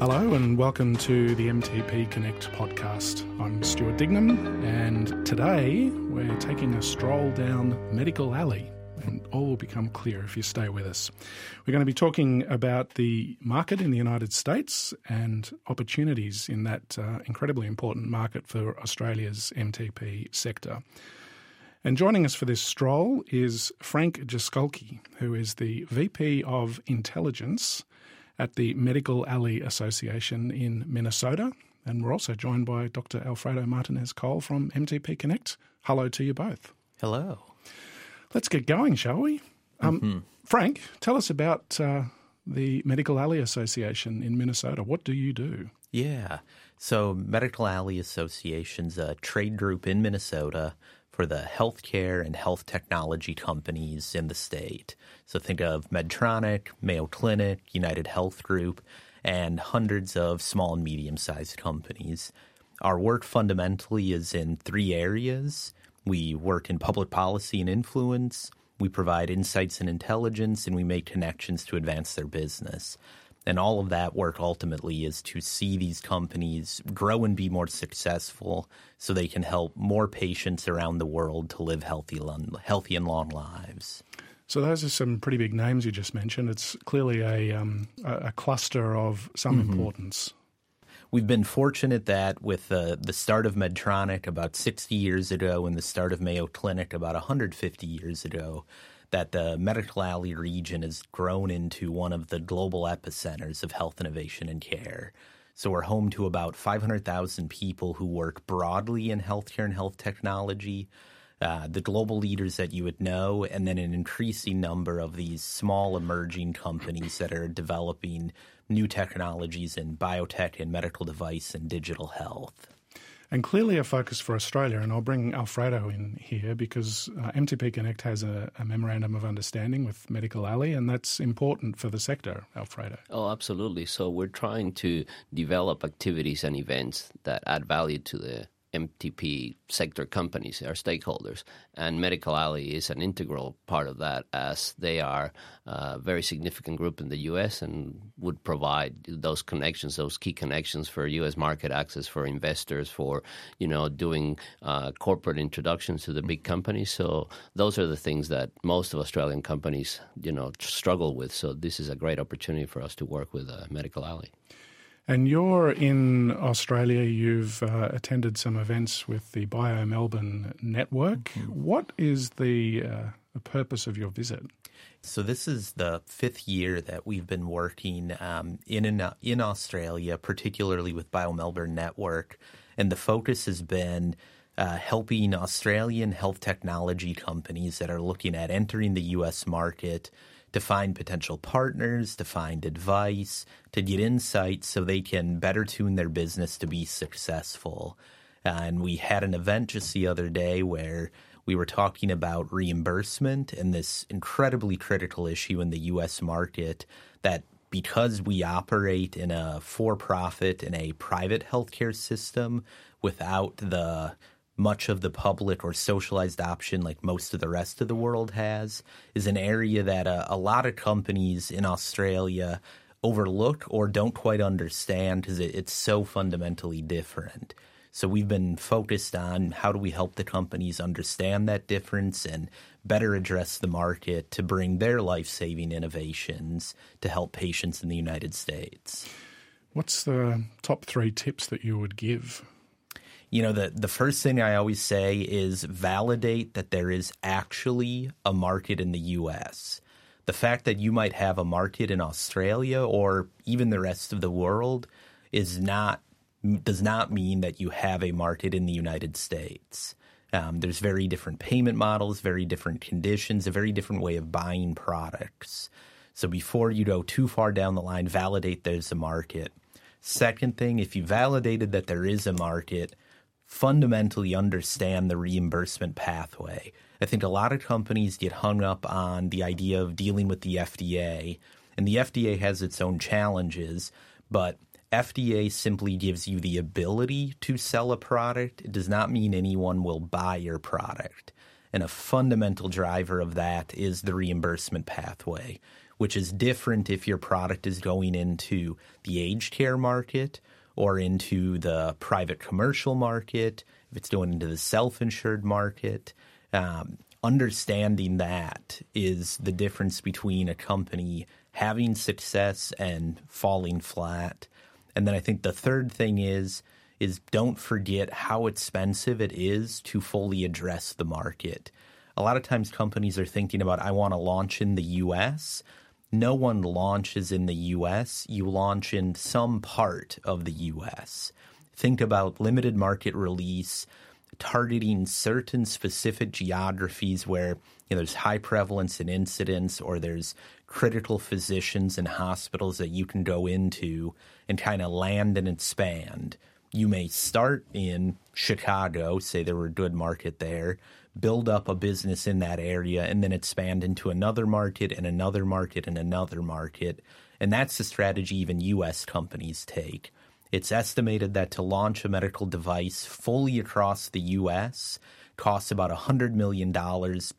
Hello and welcome to the MTP Connect podcast. I'm Stuart Dignam, and today we're taking a stroll down Medical Alley, and all will become clear if you stay with us. We're going to be talking about the market in the United States and opportunities in that uh, incredibly important market for Australia's MTP sector. And joining us for this stroll is Frank Jaskulke, who is the VP of Intelligence at the Medical Alley Association in Minnesota. And we're also joined by Dr. Alfredo Martinez Coll from MTP Connect. Hello to you both. Hello. Let's get going, shall we? Um, mm-hmm. Frank, tell us about uh, the Medical Alley Association in Minnesota. What do you do? Yeah. So, Medical Alley Association's a trade group in Minnesota for the healthcare and health technology companies in the state. So think of Medtronic, Mayo Clinic, United Health Group, and hundreds of small and medium sized companies. Our work fundamentally is in three areas. We work in public policy and influence, we provide insights and intelligence, and we make connections to advance their business. And all of that work ultimately is to see these companies grow and be more successful so they can help more patients around the world to live healthy, healthy and long lives. So those are some pretty big names you just mentioned. It's clearly a, um, a cluster of some mm-hmm. importance. We've been fortunate that with uh, the start of Medtronic about 60 years ago and the start of Mayo Clinic about 150 years ago, that the Medical Alley region has grown into one of the global epicenters of health innovation and care. So we're home to about 500,000 people who work broadly in healthcare and health technology, uh, the global leaders that you would know, and then an increasing number of these small emerging companies that are developing new technologies in biotech and medical device and digital health and clearly a focus for Australia. And I'll bring Alfredo in here because uh, MTP Connect has a, a, memorandum of understanding with Medical Alley, and that's important for the sector, Alfredo. Oh, absolutely. So we're trying to develop activities and events that add value to the MTP sector companies, our stakeholders. And Medical Alley is an integral part of that as they are a very significant group in the U.S. and would provide those connections, those key connections for U.S. market access for investors, for, you know, doing uh, corporate introductions to the big companies. So those are the things that most of Australian companies, you know, struggle with. So this is a great opportunity for us to work with uh, Medical Alley. And you're in Australia. You've uh, attended some events with the Bio Melbourne Network. Mm-hmm. What is the, uh, the purpose of your visit? So this is the fifth year that we've been working um, in in, in Australia, particularly with Bio Melbourne Network, and the focus has been uh, helping Australian health technology companies that are looking at entering the U.S. market to find potential partners, to find advice, to get insights so they can better tune their business to be successful. And we had an event just the other day where we were talking about reimbursement and this incredibly critical issue in the US market that because we operate in a for profit in a private healthcare system without the much of the public or socialized option like most of the rest of the world has is an area that a, a lot of companies in Australia overlook or don't quite understand because it, it's so fundamentally different. So we've been focused on how do we help the companies understand that difference and better address the market to bring their life-saving innovations to help patients in the United States. What's the top 3 tips that you would give you know the the first thing I always say is validate that there is actually a market in the US. The fact that you might have a market in Australia or even the rest of the world is not does not mean that you have a market in the United States. Um, there's very different payment models, very different conditions, a very different way of buying products. So before you go too far down the line, validate there's a market. Second thing, if you validated that there is a market, fundamentally understand the reimbursement pathway. I think a lot of companies get hung up on the idea of dealing with the FDA, and the FDA has its own challenges, but FDA simply gives you the ability to sell a product. It does not mean anyone will buy your product. And a fundamental driver of that is the reimbursement pathway. which is different if your product is going into the aged care market or into the private commercial market, if it's going into the self insured market. Um, understanding that is the difference between a company having success and falling flat. And then I think the third thing is is don't forget how expensive it is to fully address the market. A lot of times companies are thinking about I want to launch in the US. No one launches in the US. You launch in some part of the US. Think about limited market release targeting certain specific geographies where you know, there's high prevalence and incidence or there's critical physicians and hospitals that you can go into and kind of land and expand. You may start in Chicago, say there were a good market there, build up a business in that area, and then expand into another market and another market and another market. And that's the strategy even U.S. companies take. It's estimated that to launch a medical device fully across the U.S. costs about $100 million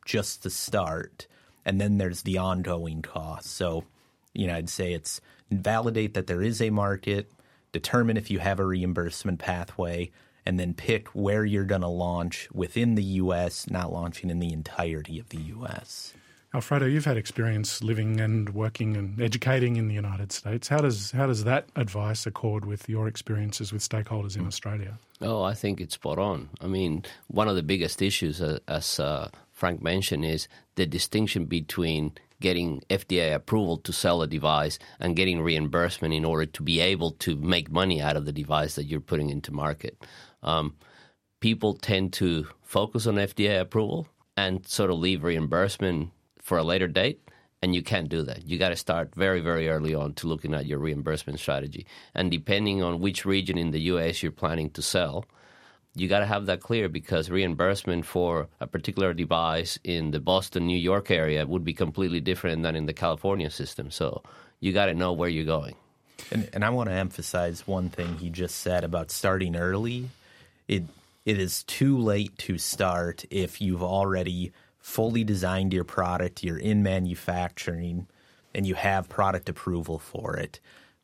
just to start. And then there's the ongoing costs. So, you know, I'd say it's validate that there is a market, determine if you have a reimbursement pathway, and then pick where you're going to launch within the U.S., not launching in the entirety of the U.S. Alfredo, you've had experience living and working and educating in the United States. How does how does that advice accord with your experiences with stakeholders in Australia? Oh, I think it's spot on. I mean, one of the biggest issues, uh, as uh, Frank mentioned, is the distinction between getting FDA approval to sell a device and getting reimbursement in order to be able to make money out of the device that you're putting into market. Um, people tend to focus on FDA approval and sort of leave reimbursement for a later date. And you can't do that. You got to start very, very early on to looking at your reimbursement strategy. And depending on which region in the U.S. you're planning to sell, you got to have that clear because reimbursement for a particular device in the Boston, New York area would be completely different than in the California system. So you got to know where you're going. And, and I want to emphasize one thing he just said about starting early. It it is too late to start if you've already fully designed your product, you're in manufacturing, and you have product approval for it,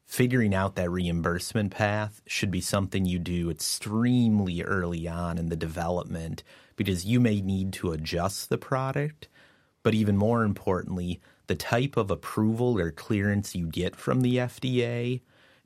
figuring out that reimbursement path should be something you do extremely early on in the development because you may need to adjust the product. But even more importantly, the type of approval or clearance you get from the FDA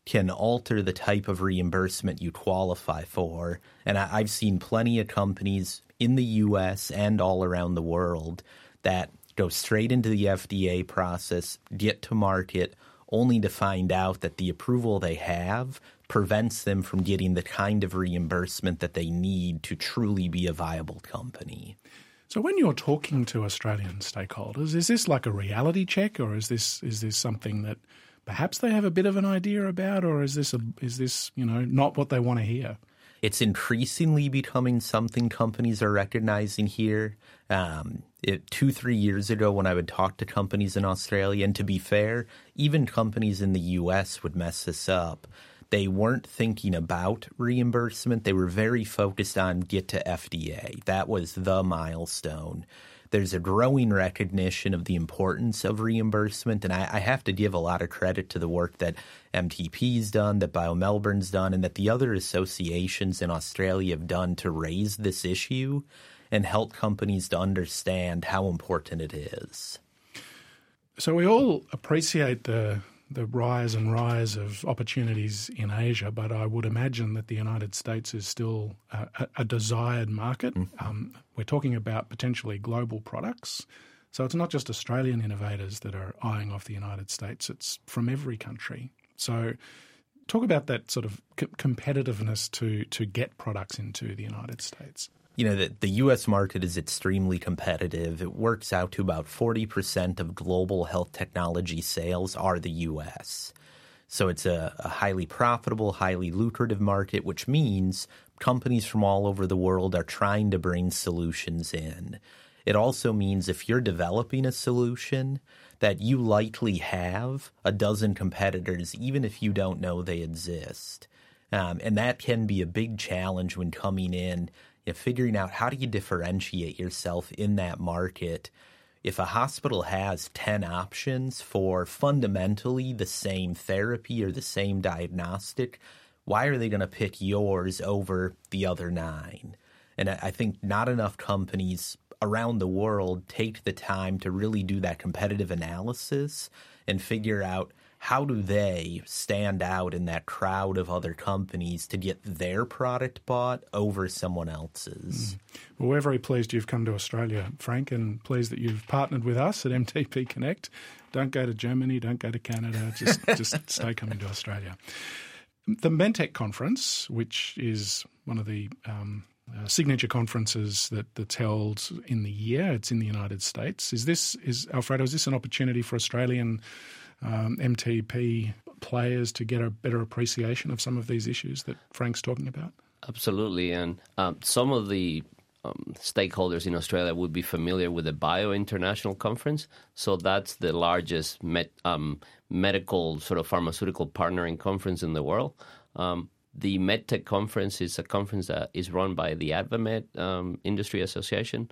can alter the type of reimbursement you qualify for. And I, have seen plenty of companies in the US and all around the world that go straight into the FDA process, get to market, only to find out that the approval they have prevents them from getting the kind of reimbursement that they need to truly be a viable company. So when you're talking to Australian stakeholders, is this like a reality check or is this is this something that perhaps they have a bit of an idea about or is this a, is this, you know, not what they want to hear? It's increasingly becoming something companies are recognizing here. Um, it, two, three years ago, when I would talk to companies in Australia, and to be fair, even companies in the US would mess this up. They weren't thinking about reimbursement. They were very focused on get to FDA. That was the milestone there's a growing recognition of the importance of reimbursement. And I, I, have to give a lot of credit to the work that MTP's done, that BioMelbourne's done, and that the other associations in Australia have done to raise this issue and help companies to understand how important it is. So we all appreciate the the rise and rise of opportunities in Asia, but I would imagine that the United States is still a, a desired market. Mm-hmm. Um, we're talking about potentially global products. So it's not just Australian innovators that are eyeing off the United States, it's from every country. So talk about that sort of competitiveness to, to get products into the United States you know, the, the U.S. market is extremely competitive. It works out to about 40% of global health technology sales are the U.S. So it's a, a, highly profitable, highly lucrative market, which means companies from all over the world are trying to bring solutions in. It also means if you're developing a solution, that you likely have a dozen competitors, even if you don't know they exist. Um, and that can be a big challenge when coming in you know, figuring out how do you differentiate yourself in that market if a hospital has 10 options for fundamentally the same therapy or the same diagnostic, why are they going to pick yours over the other nine? And I think not enough companies around the world take the time to really do that competitive analysis and figure out how do they stand out in that crowd of other companies to get their product bought over someone else's? Mm. Well, we're very pleased you've come to Australia, Frank, and pleased that you've partnered with us at MTP Connect. Don't go to Germany, don't go to Canada, just, just stay coming to Australia. The Medtech conference, which is one of the um, uh, signature conferences that, that's held in the year. It's in the United States. Is this is Alfredo? Is this an opportunity for Australian um, MTP players to get a better appreciation of some of these issues that Frank's talking about? Absolutely, and um, some of the um, stakeholders in Australia would be familiar with the Bio International Conference. So that's the largest um, medical sort of pharmaceutical partnering conference in the world. Um, the MedTech conference is a conference that is run by the AdvaMed um, Industry Association,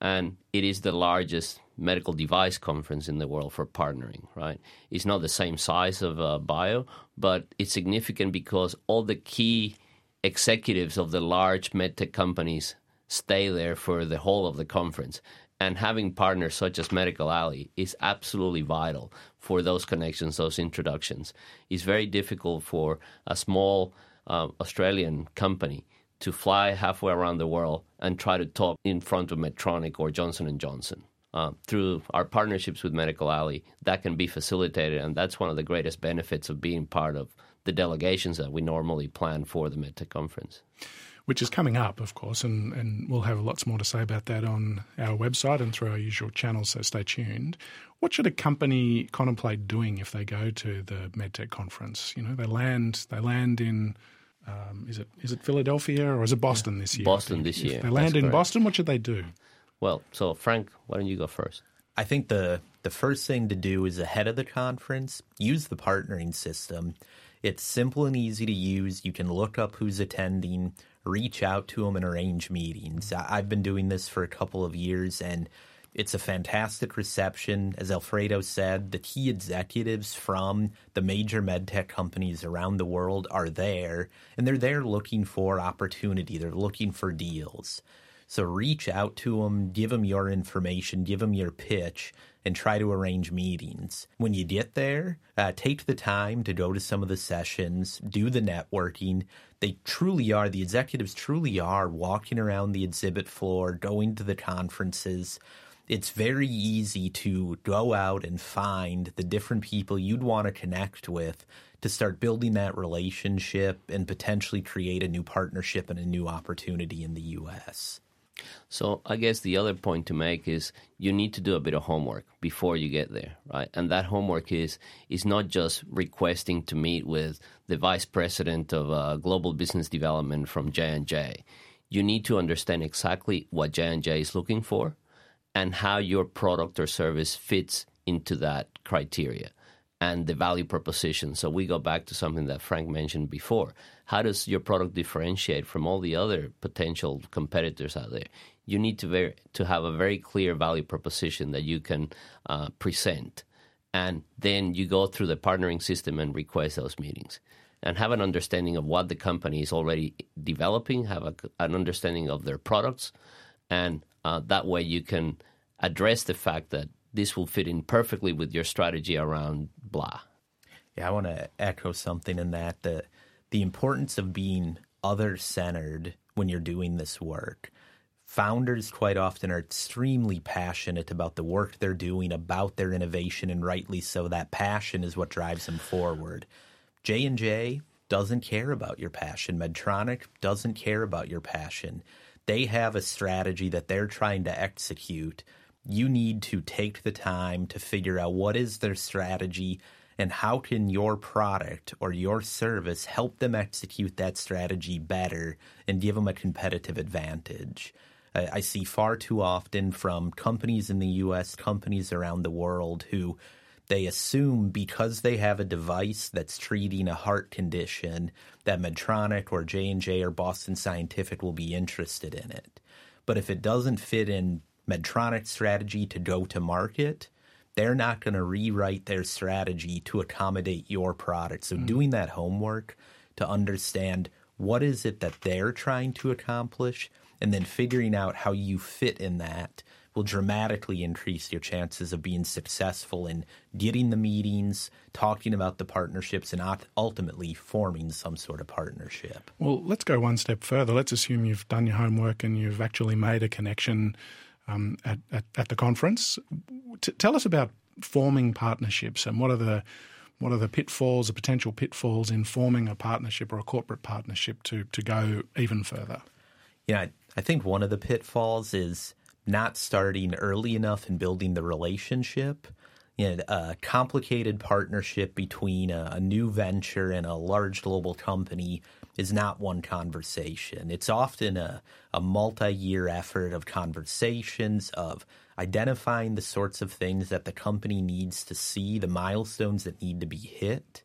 and it is the largest medical device conference in the world for partnering, right? It's not the same size of uh, bio, but it's significant because all the key executives of the large medtech companies stay there for the whole of the conference. And having partners such as Medical Alley is absolutely vital for those connections, those introductions. It's very difficult for a small uh, Australian company to fly halfway around the world and try to talk in front of Medtronic or Johnson and Johnson. Uh, through our partnerships with Medical Alley, that can be facilitated, and that's one of the greatest benefits of being part of the delegations that we normally plan for the MedTech conference. Which is coming up, of course, and, and we'll have lots more to say about that on our website and through our usual channels, so stay tuned. What should a company contemplate doing if they go to the MedTech conference? You know, they land they land in um, is it is it Philadelphia or is it Boston yeah. this year? Boston this year. If they land in Boston, what should they do? Well, so Frank, why don't you go first? I think the the first thing to do is ahead of the conference, use the partnering system. It's simple and easy to use. You can look up who's attending, reach out to them, and arrange meetings. I've been doing this for a couple of years, and it's a fantastic reception. As Alfredo said, the key executives from the major medtech companies around the world are there, and they're there looking for opportunity. They're looking for deals. So reach out to them, give them your information, give them your pitch, and try to arrange meetings. When you get there, uh, take the time to go to some of the sessions, do the networking. They truly are, the executives truly are walking around the exhibit floor, going to the conferences it's very easy to go out and find the different people you'd want to connect with to start building that relationship and potentially create a new partnership and a new opportunity in the US. So I guess the other point to make is you need to do a bit of homework before you get there, right? And that homework is is not just requesting to meet with the vice president of uh, global business development from J and J. You need to understand exactly what J and J is looking for and how your product or service fits into that criteria and the value proposition. So we go back to something that Frank mentioned before. How does your product differentiate from all the other potential competitors out there? You need to very, to have a very clear value proposition that you can uh, present, and then you go through the partnering system and request those meetings, and have an understanding of what the company is already developing, have a, an understanding of their products, and uh, that way you can address the fact that this will fit in perfectly with your strategy around blah. Yeah, I want to echo something in that the the importance of being other centered when you're doing this work. Founders quite often are extremely passionate about the work they're doing, about their innovation, and rightly so. That passion is what drives them forward. J and J doesn't care about your passion. Medtronic doesn't care about your passion. They have a strategy that they're trying to execute you need to take the time to figure out what is their strategy and how can your product or your service help them execute that strategy better and give them a competitive advantage. I see far too often from companies in the US, companies around the world who they assume because they have a device that's treating a heart condition that Medtronic or J&J or Boston Scientific will be interested in it. But if it doesn't fit in Medtronic's strategy to go to market, they're not going to rewrite their strategy to accommodate your product. So, mm. doing that homework to understand what is it that they're trying to accomplish and then figuring out how you fit in that will dramatically increase your chances of being successful in getting the meetings, talking about the partnerships, and ultimately forming some sort of partnership. Well, let's go one step further. Let's assume you've done your homework and you've actually made a connection um, at, at, at, the conference. T- tell us about forming partnerships and what are the what are the pitfalls, the potential pitfalls in forming a partnership or a corporate partnership to to go even further? Yeah, I think one of the pitfalls is not starting early enough and building the relationship. You know, a complicated partnership between a, a new venture and a large global company is not one conversation. It's often a, a multi year effort of conversations, of identifying the sorts of things that the company needs to see, the milestones that need to be hit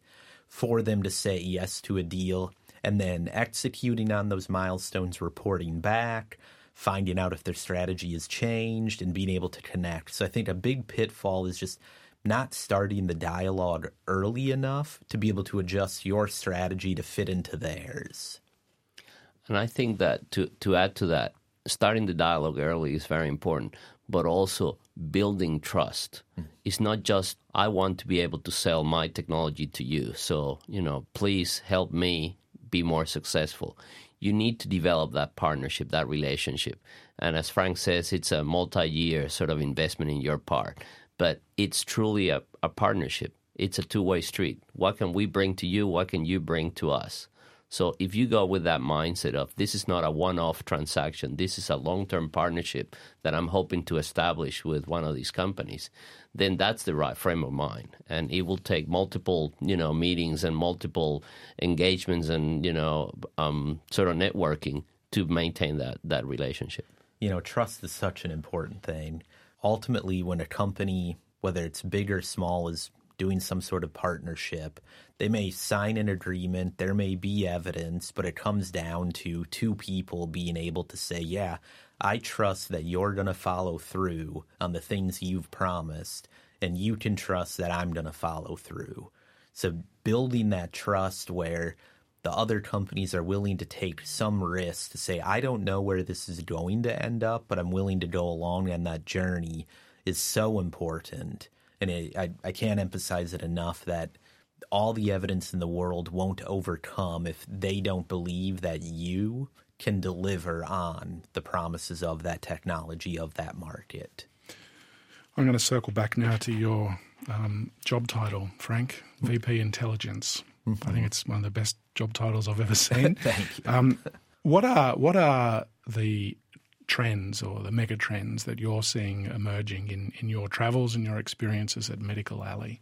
for them to say yes to a deal, and then executing on those milestones, reporting back, finding out if their strategy has changed and being able to connect. So I think a big pitfall is just not starting the dialogue early enough to be able to adjust your strategy to fit into theirs. And I think that to, to add to that, starting the dialogue early is very important, but also building trust. Mm. It's not just, I want to be able to sell my technology to you. So, you know, please help me be more successful you need to develop that partnership, that relationship. And as Frank says, it's a multi year sort of investment in your part. But it's truly a, a partnership. It's a two way street. What can we bring to you? What can you bring to us? So if you go with that mindset of this is not a one off transaction, this is a long term partnership that I'm hoping to establish with one of these companies, then that's the right frame of mind. And it will take multiple, you know, meetings and multiple engagements and, you know, um, sort of networking to maintain that, that relationship. You know, trust is such an important thing. Ultimately, when a company, whether it's big or small, is doing some sort of partnership. They may sign an agreement, there may be evidence, but it comes down to two people being able to say, yeah, I trust that you're going to follow through on the things you've promised, and you can trust that I'm going to follow through. So, building that trust where the other companies are willing to take some risk to say, I don't know where this is going to end up, but I'm willing to go along on that journey is so important and it, I, I can't emphasize it enough that all the evidence in the world won't overcome if they don't believe that you can deliver on the promises of that technology of that market. I'm going to circle back now to your um, job title, Frank, VP Intelligence. Mm-hmm. I think it's one of the best job titles I've ever seen. Thank you. Um, what are what are the trends or the mega trends that you're seeing emerging in, in your travels and your experiences at Medical Alley?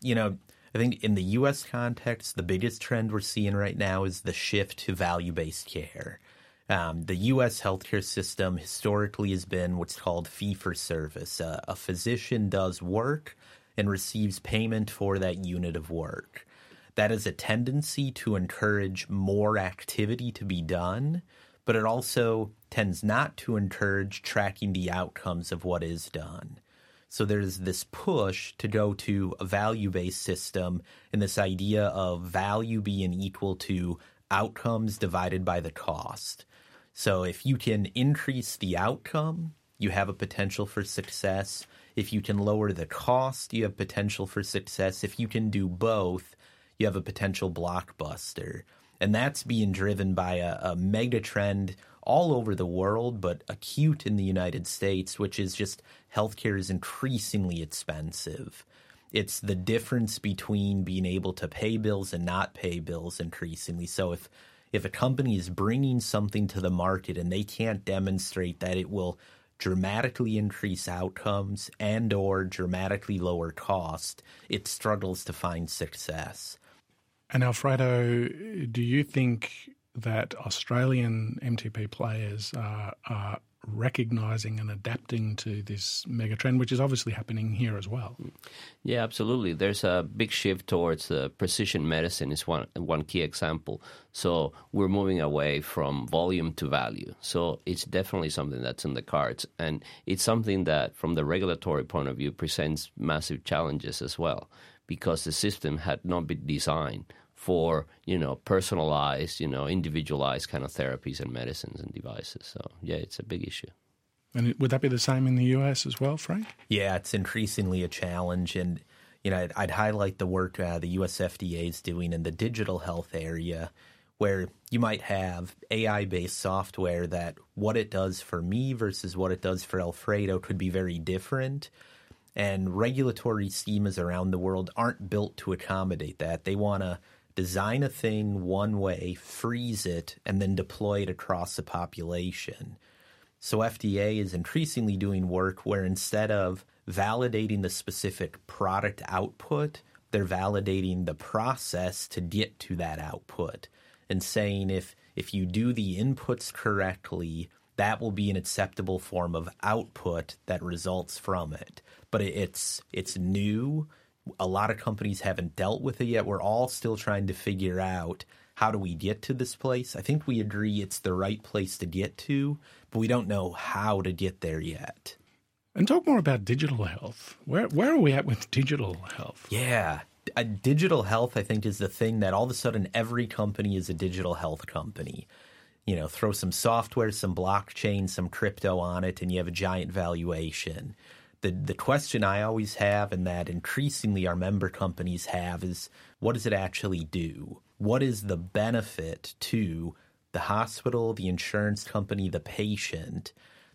You know, I think in the U.S. context, the biggest trend we're seeing right now is the shift to value based care. Um, the U.S. healthcare system historically has been what's called fee for service. Uh, a physician does work and receives payment for that unit of work. That is a tendency to encourage more activity to be done, but it also tends not to encourage tracking the outcomes of what is done. So there's this push to go to a value based system and this idea of value being equal to outcomes divided by the cost. So if you can increase the outcome, you have a potential for success. If you can lower the cost, you have potential for success. If you can do both, you have a potential blockbuster. And that's being driven by a, a mega trend all over the world, but acute in the United States, which is just healthcare is increasingly expensive. It's the difference between being able to pay bills and not pay bills increasingly. So if if a company is bringing something to the market and they can't demonstrate that it will dramatically increase outcomes and or dramatically lower cost, it struggles to find success. And Alfredo, do you think that Australian MTP players are, are recognizing and adapting to this mega trend, which is obviously happening here as well. Yeah, absolutely. There's a big shift towards uh, precision medicine is one one key example. So we're moving away from volume to value. So it's definitely something that's in the cards, and it's something that, from the regulatory point of view, presents massive challenges as well, because the system had not been designed for you know personalized, you know individualized kind of therapies and medicines and devices. So yeah, it's a big issue. And would that be the same in the US as well, Frank? Yeah, it's increasingly a challenge, and you know I'd, I'd highlight the work uh, the US FDA is doing in the digital health area, where you might have AI based software that what it does for me versus what it does for Alfredo could be very different. And regulatory schemas around the world aren't built to accommodate that. They want to design a thing one way, freeze it, and then deploy it across the population. So FDA is increasingly doing work where instead of validating the specific product output, they're validating the process to get to that output and saying if if you do the inputs correctly, that will be an acceptable form of output that results from it. But it's it's new a lot of companies haven't dealt with it yet. We're all still trying to figure out how do we get to this place. I think we agree it's the right place to get to, but we don't know how to get there yet. And talk more about digital health. Where where are we at with digital health? Yeah. A digital health, I think, is the thing that all of a sudden every company is a digital health company. You know, throw some software, some blockchain, some crypto on it, and you have a giant valuation the the question I always have, and that increasingly our member companies have, is what does it actually do? What is the benefit to the hospital, the insurance company, the patient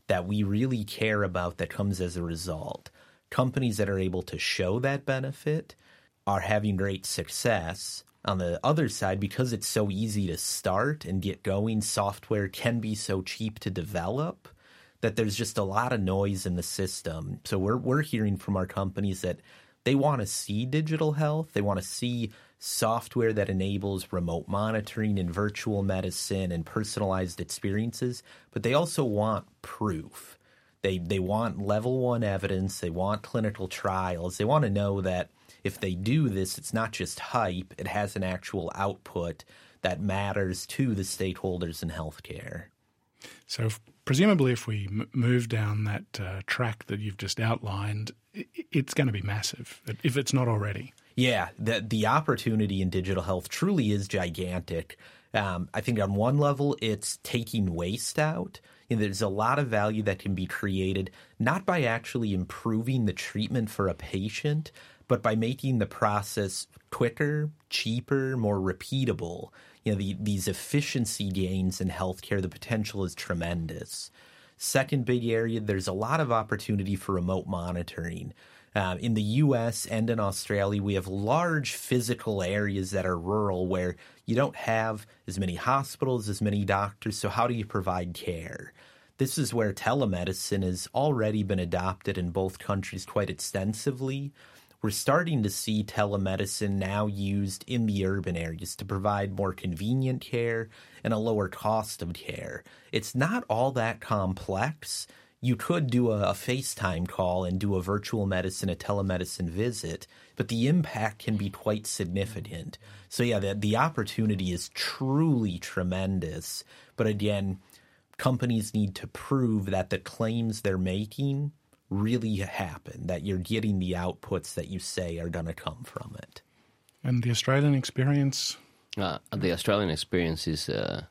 that we really care about that comes as a result? Companies that are able to show that benefit are having great success. On the other side, because it's so easy to start and get going, software can be so cheap to develop that there's just a lot of noise in the system. So we're we're hearing from our companies that they want to see digital health, they want to see software that enables remote monitoring and virtual medicine and personalized experiences, but they also want proof. They they want level 1 evidence, they want clinical trials. They want to know that if they do this, it's not just hype, it has an actual output that matters to the stakeholders in healthcare. So presumably, if we m- move down that uh, track that you've just outlined, it's going to be massive if it's not already. Yeah, the the opportunity in digital health truly is gigantic. Um, I think on one level, it's taking waste out. You know, there's a lot of value that can be created not by actually improving the treatment for a patient, but by making the process quicker, cheaper, more repeatable you know, the, these efficiency gains in healthcare, the potential is tremendous. Second big area, there's a lot of opportunity for remote monitoring. Um, in the US and in Australia, we have large physical areas that are rural where you don't have as many hospitals, as many doctors. So, how do you provide care? This is where telemedicine has already been adopted in both countries quite extensively we're starting to see telemedicine now used in the urban areas to provide more convenient care and a lower cost of care. It's not all that complex. You could do a, a FaceTime call and do a virtual medicine, a telemedicine visit, but the impact can be quite significant. So, yeah, the, the opportunity is truly tremendous. But again, companies need to prove that the claims they're making really happen, that you're getting the outputs that you say are going to come from it. And the Australian experience? Uh, the Australian experience is uh,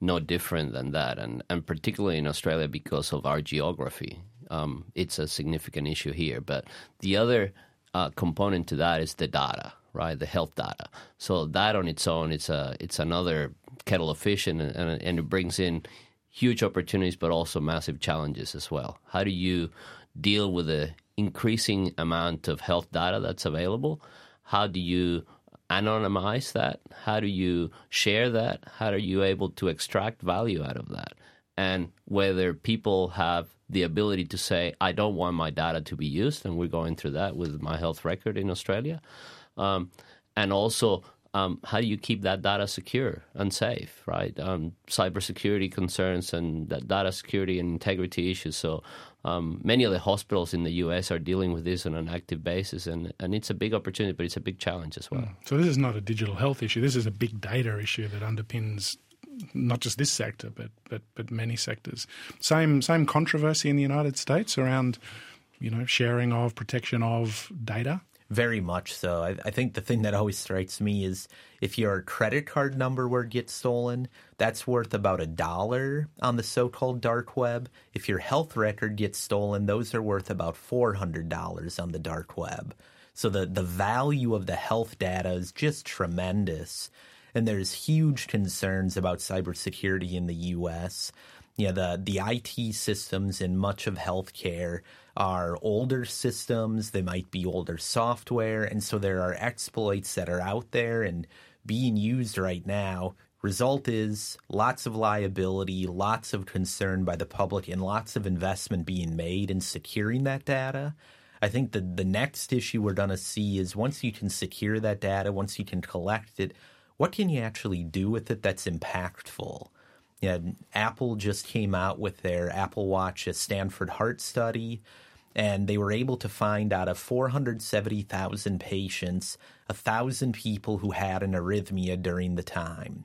no different than that, and, and particularly in Australia because of our geography. Um, it's a significant issue here. But the other uh, component to that is the data, right? The health data. So that on its own, it's a it's another kettle of fish, and, and, and it brings in huge opportunities, but also massive challenges as well. How do you deal with the increasing amount of health data that's available? How do you anonymize that? How do you share that? How are you able to extract value out of that? And whether people have the ability to say, I don't want my data to be used, and we're going through that with my health record in Australia. Um, and also, um, how do you keep that data secure and safe, right? Um, cybersecurity concerns and data security and integrity issues. So um, many of the hospitals in the U.S. are dealing with this on an active basis, and, and it's a big opportunity, but it's a big challenge as well. Mm. So this is not a digital health issue. This is a big data issue that underpins not just this sector, but but but many sectors. Same same controversy in the United States around you know sharing of protection of data. Very much so. I, I, think the thing that always strikes me is if your credit card number were to get stolen, that's worth about a dollar on the so-called dark web. If your health record gets stolen, those are worth about four hundred dollars on the dark web. So the the value of the health data is just tremendous, and there's huge concerns about cybersecurity in the U.S. You know, the the IT systems in much of healthcare are older systems, they might be older software, and so there are exploits that are out there and being used right now. Result is lots of liability, lots of concern by the public, and lots of investment being made in securing that data. I think the the next issue we're going to see is once you can secure that data, once you can collect it, what can you actually do with it that's impactful? Yeah, Apple just came out with their Apple Watch a Stanford Heart Study, and they were able to find out of 470,000 patients, 1,000 people who had an arrhythmia during the time.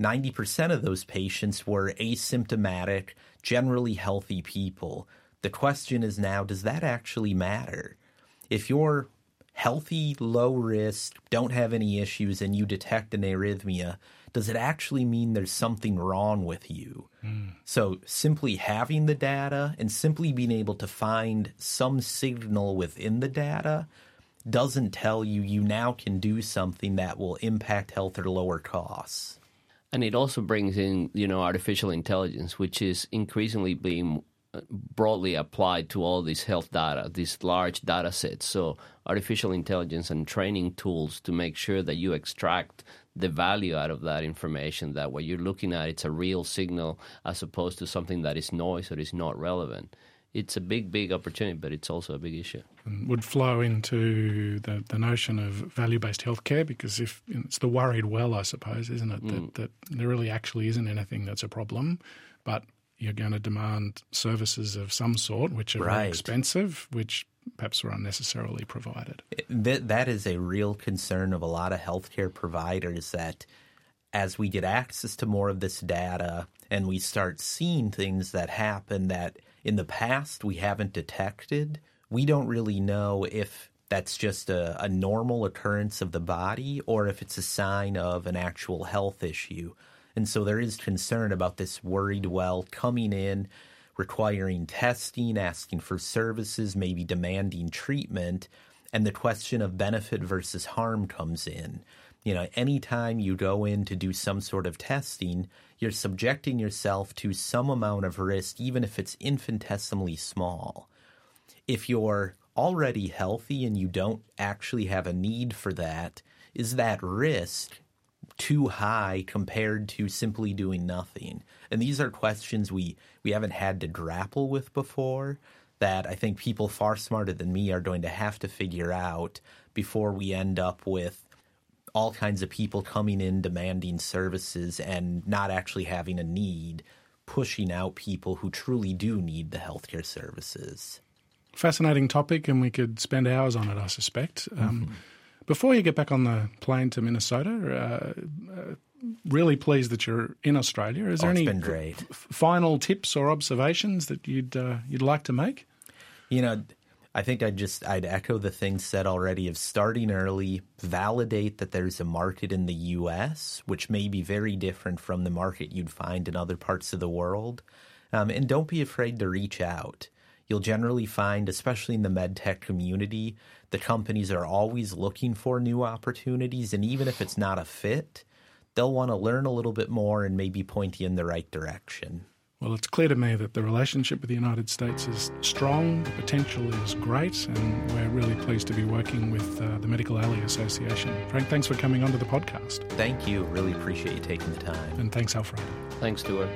90% of those patients were asymptomatic, generally healthy people. The question is now does that actually matter? If you're healthy, low risk, don't have any issues, and you detect an arrhythmia, does it actually mean there's something wrong with you? Mm. So simply having the data and simply being able to find some signal within the data doesn't tell you you now can do something that will impact health or lower costs. And it also brings in, you know, artificial intelligence, which is increasingly being uh, broadly applied to all these health data, these large data sets. So artificial intelligence and training tools to make sure that you extract the value out of that information that what you're looking at it's a real signal as opposed to something that is noise or is not relevant it's a big big opportunity but it's also a big issue and would flow into the, the notion of value-based healthcare because if it's the worried well i suppose isn't it mm. that, that there really actually isn't anything that's a problem but you're going to demand services of some sort which are right. expensive which perhaps were unnecessarily provided. That, that is a real concern of a lot of healthcare providers that as we get access to more of this data and we start seeing things that happen that in the past we haven't detected, we don't really know if that's just a, a normal occurrence of the body or if it's a sign of an actual health issue. And so there is concern about this worried well coming in requiring testing, asking for services, maybe demanding treatment, and the question of benefit versus harm comes in. You know, anytime you go in to do some sort of testing, you're subjecting yourself to some amount of risk, even if it's infinitesimally small. If you're already healthy and you don't actually have a need for that, is that risk too high compared to simply doing nothing? And these are questions we, we haven't had to grapple with before that I think people far smarter than me are going to have to figure out before we end up with all kinds of people coming in demanding services and not actually having a need, pushing out people who truly do need the healthcare services. Fascinating topic, and we could spend hours on it, I suspect. Um, mm-hmm. Before you get back on the plane to Minnesota, uh, uh, really pleased that you're in Australia. Is there oh, any f- final tips or observations that you'd uh, you'd like to make? You know, I think I'd just I'd echo the things said already of starting early, validate that there's a market in the U.S. which may be very different from the market you'd find in other parts of the world, um, and don't be afraid to reach out. You'll generally find, especially in the medtech community, the companies are always looking for new opportunities. And even if it's not a fit, they'll want to learn a little bit more and maybe point you in the right direction. Well, it's clear to me that the relationship with the United States is strong, the potential is great, and we're really pleased to be working with uh, the Medical Alley Association. Frank, thanks for coming onto the podcast. Thank you. Really appreciate you taking the time. And thanks, Alfredo. Thanks, Stuart.